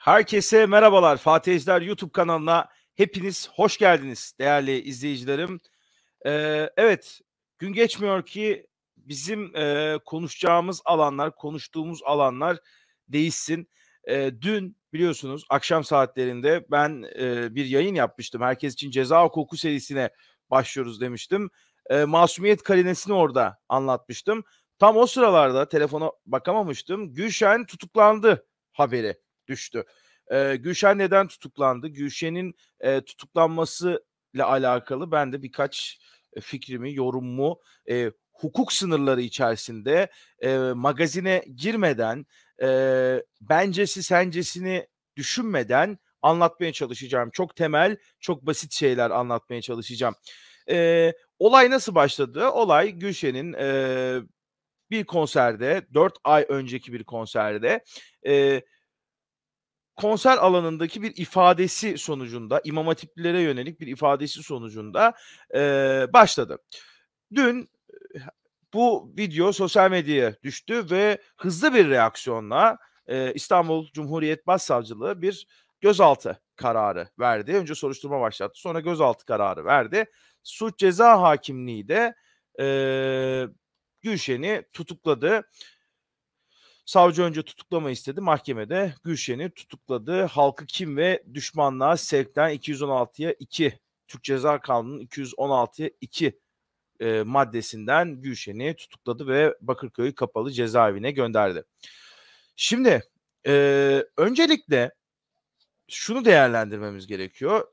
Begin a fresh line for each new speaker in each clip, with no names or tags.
Herkese merhabalar. Fatih Ejder YouTube kanalına hepiniz hoş geldiniz değerli izleyicilerim. Ee, evet, gün geçmiyor ki bizim e, konuşacağımız alanlar, konuştuğumuz alanlar değişsin. E, dün biliyorsunuz akşam saatlerinde ben e, bir yayın yapmıştım. Herkes için ceza hukuku serisine başlıyoruz demiştim. E, masumiyet karinesini orada anlatmıştım. Tam o sıralarda telefona bakamamıştım. Gülşen tutuklandı haberi düştü. E, Gülşen neden tutuklandı? Gülşen'in e, tutuklanması ile alakalı ben de birkaç fikrimi, yorumumu e, hukuk sınırları içerisinde e, magazine girmeden e, bencesi sencesini düşünmeden anlatmaya çalışacağım. Çok temel, çok basit şeyler anlatmaya çalışacağım. E, olay nasıl başladı? Olay Gülşen'in e, bir konserde, 4 ay önceki bir konserde e, konser alanındaki bir ifadesi sonucunda, imam hatiplilere yönelik bir ifadesi sonucunda e, başladı. Dün bu video sosyal medyaya düştü ve hızlı bir reaksiyonla e, İstanbul Cumhuriyet Başsavcılığı bir gözaltı kararı verdi. Önce soruşturma başlattı, sonra gözaltı kararı verdi. Suç ceza hakimliği de e, Gülşen'i tutukladı. Savcı önce tutuklama istedi. Mahkemede Gülşen'i tutukladı. Halkı kim ve düşmanlığa sevkten 216'ya 2 Türk Ceza Kanunu'nun 216'ya 2 e, maddesinden Gülşen'i tutukladı ve Bakırköy Kapalı Cezaevine gönderdi. Şimdi e, öncelikle şunu değerlendirmemiz gerekiyor.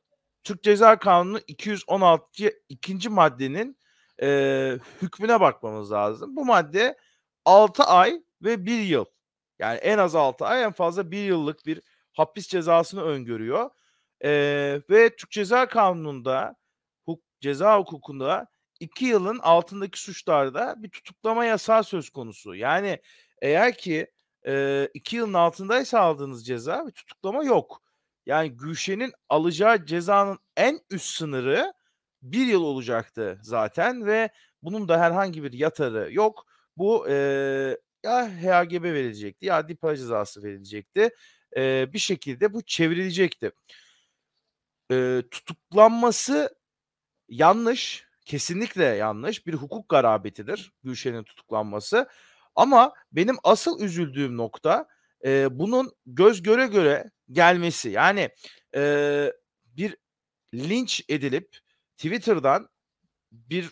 Türk Ceza Kanunu 216 ikinci maddenin e, hükmüne bakmamız lazım. Bu madde 6 ay ve 1 yıl yani en az 6 ay en fazla 1 yıllık bir hapis cezasını öngörüyor. E, ve Türk Ceza Kanunu'nda huk, ceza hukukunda 2 yılın altındaki suçlarda bir tutuklama yasağı söz konusu. Yani eğer ki 2 e, yılın altındaysa aldığınız ceza bir tutuklama yok. Yani Gülşen'in alacağı cezanın en üst sınırı bir yıl olacaktı zaten ve bunun da herhangi bir yatarı yok. Bu e, ya HAGB verilecekti ya adli para cezası verilecekti. E, bir şekilde bu çevrilecekti. E, tutuklanması yanlış, kesinlikle yanlış bir hukuk garabetidir Gülşen'in tutuklanması. Ama benim asıl üzüldüğüm nokta e, bunun göz göre göre gelmesi. Yani e, bir linç edilip Twitter'dan bir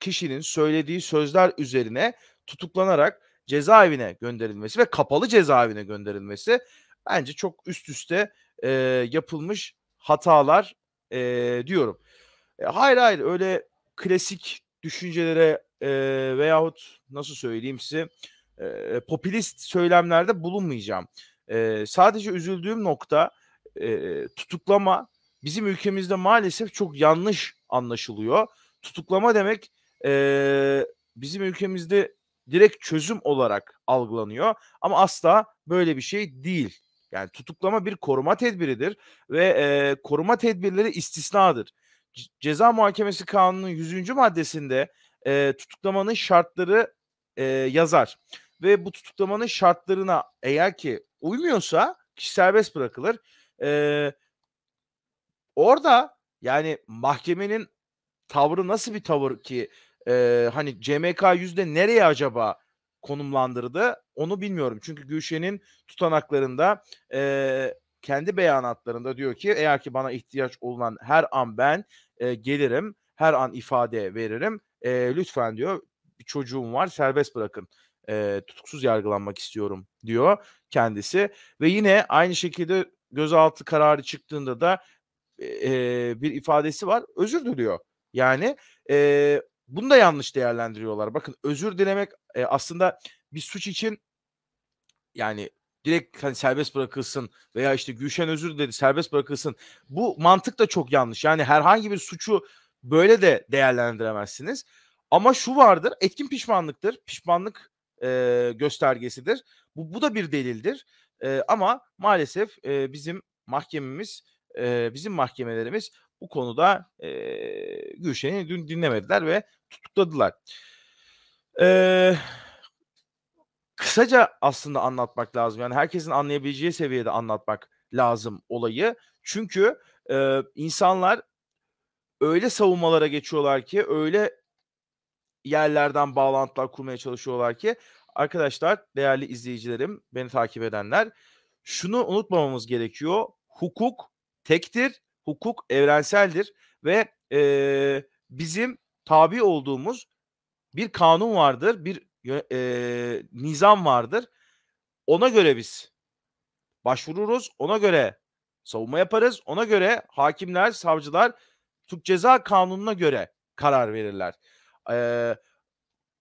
kişinin söylediği sözler üzerine tutuklanarak cezaevine gönderilmesi ve kapalı cezaevine gönderilmesi bence çok üst üste e, yapılmış hatalar e, diyorum. E, hayır hayır öyle klasik düşüncelere e, veyahut nasıl söyleyeyim size e, popülist söylemlerde bulunmayacağım. E, sadece üzüldüğüm nokta e, tutuklama bizim ülkemizde maalesef çok yanlış anlaşılıyor. Tutuklama demek e, bizim ülkemizde direkt çözüm olarak algılanıyor ama asla böyle bir şey değil. Yani tutuklama bir koruma tedbiridir ve e, koruma tedbirleri istisnadır. C- Ceza Muhakemesi Kanunu'nun 100. maddesinde e, tutuklamanın şartları e, yazar ve bu tutuklamanın şartlarına eğer ki uymuyorsa kişi serbest bırakılır. E, orada yani mahkemenin tavrı nasıl bir tavır ki e, hani CMK yüzde nereye acaba konumlandırdı onu bilmiyorum. Çünkü Gülşen'in tutanaklarında e, kendi beyanatlarında diyor ki eğer ki bana ihtiyaç olan her an ben e, gelirim, her an ifade veririm. E, lütfen diyor bir çocuğum var serbest bırakın. E, tutuksuz yargılanmak istiyorum diyor kendisi. Ve yine aynı şekilde gözaltı kararı çıktığında da e, bir ifadesi var. Özür diliyor. Yani e, bunu da yanlış değerlendiriyorlar. Bakın özür dilemek e, aslında bir suç için yani direkt hani serbest bırakılsın veya işte Gülşen özür dedi serbest bırakılsın. Bu mantık da çok yanlış. Yani herhangi bir suçu böyle de değerlendiremezsiniz. Ama şu vardır etkin pişmanlıktır. Pişmanlık e, göstergesidir. Bu, bu da bir delildir. E, ama maalesef e, bizim mahkememiz, e, bizim mahkemelerimiz bu konuda e, Gülşen'i dün dinlemediler ve tutukladılar. Eee kısaca aslında anlatmak lazım. Yani herkesin anlayabileceği seviyede anlatmak lazım olayı. Çünkü e, insanlar öyle savunmalara geçiyorlar ki öyle yerlerden bağlantılar kurmaya çalışıyorlar ki arkadaşlar değerli izleyicilerim beni takip edenler şunu unutmamamız gerekiyor. Hukuk tektir, hukuk evrenseldir ve e, bizim tabi olduğumuz bir kanun vardır, bir e, nizam vardır. Ona göre biz başvururuz, ona göre savunma yaparız, ona göre hakimler, savcılar Türk Ceza Kanunu'na göre karar verirler. Ee,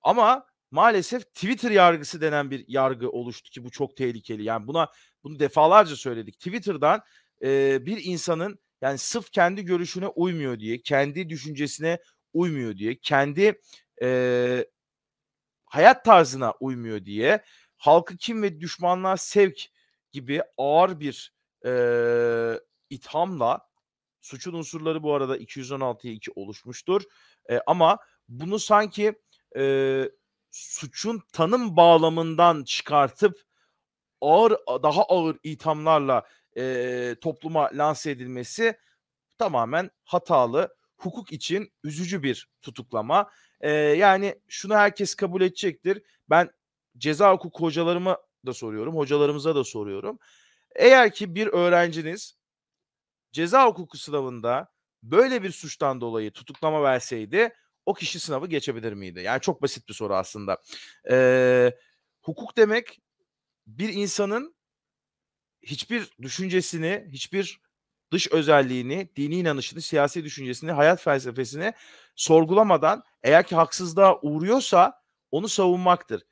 ama maalesef Twitter yargısı denen bir yargı oluştu ki bu çok tehlikeli. Yani buna bunu defalarca söyledik. Twitter'dan e, bir insanın yani sırf kendi görüşüne uymuyor diye, kendi düşüncesine uymuyor diye, kendi e, hayat tarzına uymuyor diye halkı kim ve düşmanlığa sevk gibi ağır bir e, ithamla suçun unsurları bu arada 216'ya 2 oluşmuştur. E, ama bunu sanki e, suçun tanım bağlamından çıkartıp ağır daha ağır ithamlarla e, topluma lanse edilmesi tamamen hatalı. Hukuk için üzücü bir tutuklama. E, yani şunu herkes kabul edecektir. Ben ceza hukuk hocalarıma da soruyorum, hocalarımıza da soruyorum. Eğer ki bir öğrenciniz ceza hukuku sınavında böyle bir suçtan dolayı tutuklama verseydi o kişi sınavı geçebilir miydi? Yani çok basit bir soru aslında. Ee, hukuk demek bir insanın hiçbir düşüncesini, hiçbir dış özelliğini, dini inanışını, siyasi düşüncesini, hayat felsefesini sorgulamadan eğer ki haksızlığa uğruyorsa onu savunmaktır.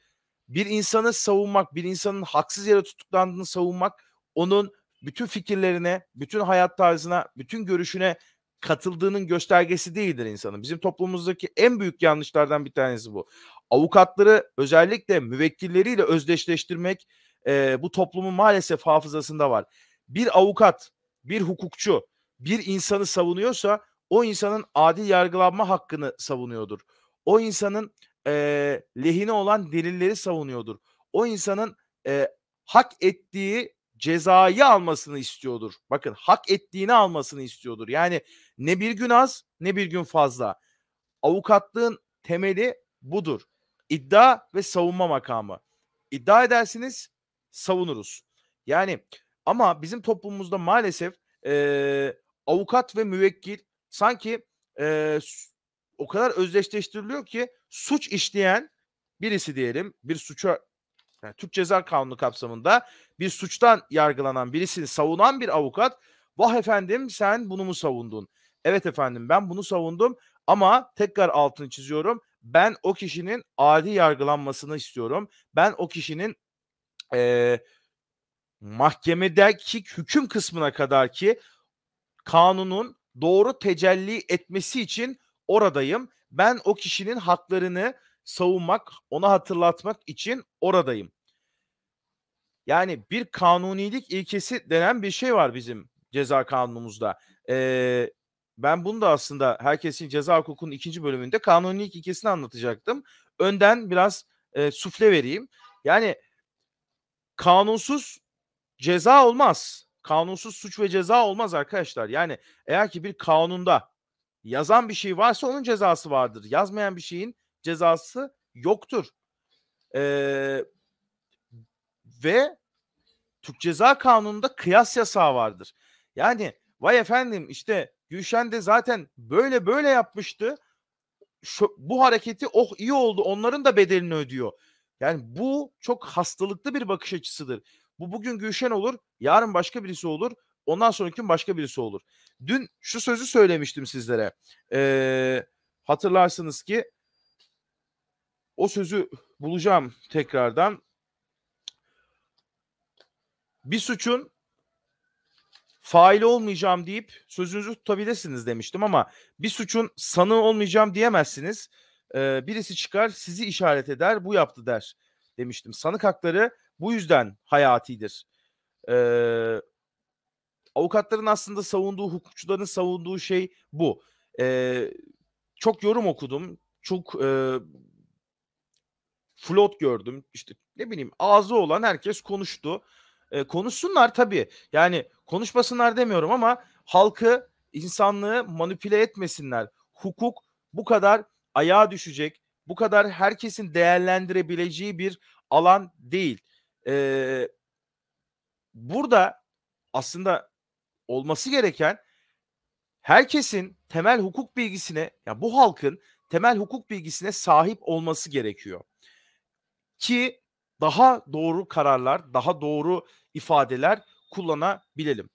Bir insanı savunmak, bir insanın haksız yere tutuklandığını savunmak, onun bütün fikirlerine, bütün hayat tarzına, bütün görüşüne katıldığının göstergesi değildir insanın. Bizim toplumumuzdaki en büyük yanlışlardan bir tanesi bu. Avukatları özellikle müvekkilleriyle özdeşleştirmek e, bu toplumun maalesef hafızasında var. Bir avukat, bir hukukçu bir insanı savunuyorsa o insanın adil yargılanma hakkını savunuyordur. O insanın e, lehine olan delilleri savunuyordur. O insanın e, hak ettiği cezayı almasını istiyordur. Bakın hak ettiğini almasını istiyordur. Yani ne bir gün az ne bir gün fazla. Avukatlığın temeli budur. İddia ve savunma makamı. İddia edersiniz savunuruz. Yani ama bizim toplumumuzda maalesef e, avukat ve müvekkil sanki e, o kadar özdeşleştiriliyor ki suç işleyen birisi diyelim bir suça yani Türk Ceza Kanunu kapsamında bir suçtan yargılanan birisini savunan bir avukat vah efendim sen bunu mu savundun? Evet efendim ben bunu savundum ama tekrar altını çiziyorum. Ben o kişinin adi yargılanmasını istiyorum. Ben o kişinin e, mahkemedeki hüküm kısmına kadar ki kanunun doğru tecelli etmesi için oradayım. Ben o kişinin haklarını savunmak, ona hatırlatmak için oradayım. Yani bir kanunilik ilkesi denen bir şey var bizim ceza kanunumuzda. Ee, ben bunu da aslında herkesin ceza hukukunun ikinci bölümünde kanunilik ilkesini anlatacaktım. Önden biraz e, sufle vereyim. Yani kanunsuz ceza olmaz. Kanunsuz suç ve ceza olmaz arkadaşlar. Yani eğer ki bir kanunda yazan bir şey varsa onun cezası vardır. Yazmayan bir şeyin cezası yoktur. Ee, ve Türk Ceza Kanunu'nda kıyas yasağı vardır. Yani vay efendim işte Gülşen de zaten böyle böyle yapmıştı. Şu, bu hareketi oh iyi oldu onların da bedelini ödüyor. Yani bu çok hastalıklı bir bakış açısıdır. Bu bugün Gülşen olur, yarın başka birisi olur, ondan sonraki gün başka birisi olur. Dün şu sözü söylemiştim sizlere. Ee, hatırlarsınız ki o sözü bulacağım tekrardan. Bir suçun faili olmayacağım deyip sözünüzü tutabilirsiniz demiştim ama bir suçun sanığı olmayacağım diyemezsiniz. Ee, birisi çıkar sizi işaret eder bu yaptı der demiştim. Sanık hakları bu yüzden hayatidir. Ee, avukatların aslında savunduğu, hukukçuların savunduğu şey bu. Ee, çok yorum okudum. Çok e, Flot gördüm. İşte ne bileyim ağzı olan herkes konuştu. E, konuşsunlar tabii. Yani konuşmasınlar demiyorum ama halkı, insanlığı manipüle etmesinler. Hukuk bu kadar ayağa düşecek, bu kadar herkesin değerlendirebileceği bir alan değil. E, burada aslında olması gereken herkesin temel hukuk bilgisine, ya yani bu halkın temel hukuk bilgisine sahip olması gerekiyor. Ki daha doğru kararlar, daha doğru ifadeler kullanabilelim.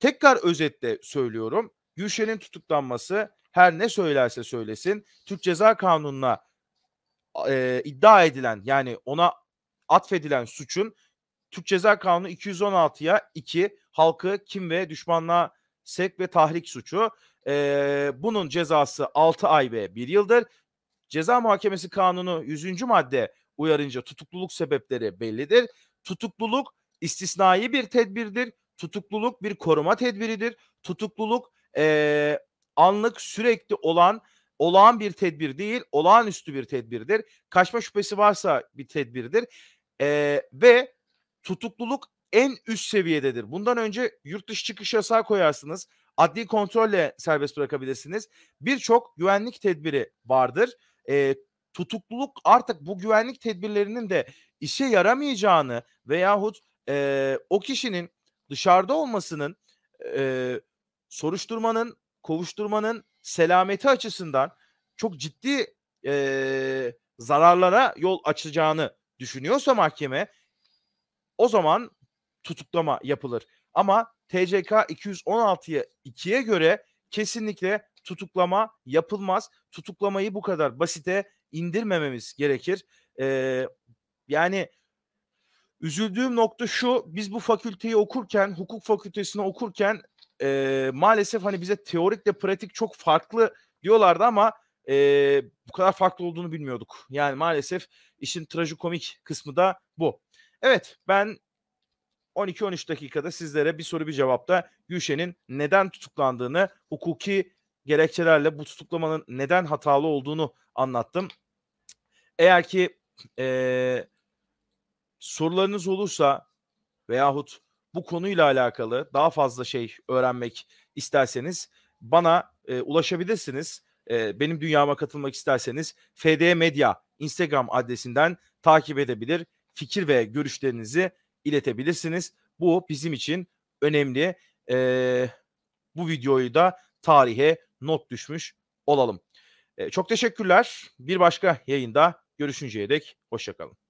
Tekrar özetle söylüyorum. Gülşen'in tutuklanması her ne söylerse söylesin Türk Ceza Kanunu'na e, iddia edilen yani ona atfedilen suçun Türk Ceza Kanunu 216'ya 2 halkı kim ve düşmanlığa sek ve tahrik suçu. E, bunun cezası 6 ay ve 1 yıldır. Ceza Muhakemesi Kanunu 100. madde uyarınca tutukluluk sebepleri bellidir. Tutukluluk istisnai bir tedbirdir. Tutukluluk bir koruma tedbiridir. Tutukluluk e, anlık sürekli olan olağan bir tedbir değil, olağanüstü bir tedbirdir. Kaçma şüphesi varsa bir tedbirdir. E, ve tutukluluk en üst seviyededir. Bundan önce yurt dışı çıkış yasağı koyarsınız. Adli kontrolle serbest bırakabilirsiniz. Birçok güvenlik tedbiri vardır. E, tutukluluk artık bu güvenlik tedbirlerinin de işe yaramayacağını veyahut e, o kişinin dışarıda olmasının e, soruşturmanın, kovuşturmanın selameti açısından çok ciddi e, zararlara yol açacağını düşünüyorsa mahkeme o zaman tutuklama yapılır. Ama TCK 216'ya 2'ye göre kesinlikle tutuklama yapılmaz. Tutuklamayı bu kadar basite indirmememiz gerekir. Ee, yani üzüldüğüm nokta şu biz bu fakülteyi okurken hukuk fakültesini okurken e, maalesef hani bize teorikle pratik çok farklı diyorlardı ama e, bu kadar farklı olduğunu bilmiyorduk. Yani maalesef işin trajikomik kısmı da bu. Evet ben 12-13 dakikada sizlere bir soru bir cevapta Gülşen'in neden tutuklandığını, hukuki gerekçelerle bu tutuklamanın neden hatalı olduğunu anlattım. Eğer ki e, sorularınız olursa veyahut bu konuyla alakalı daha fazla şey öğrenmek isterseniz bana e, ulaşabilirsiniz. E, benim dünyama katılmak isterseniz FD Medya Instagram adresinden takip edebilir, fikir ve görüşlerinizi iletebilirsiniz. Bu bizim için önemli. E, bu videoyu da tarihe not düşmüş olalım. E, çok teşekkürler. Bir başka yayında görüşünceye dek hoşçakalın.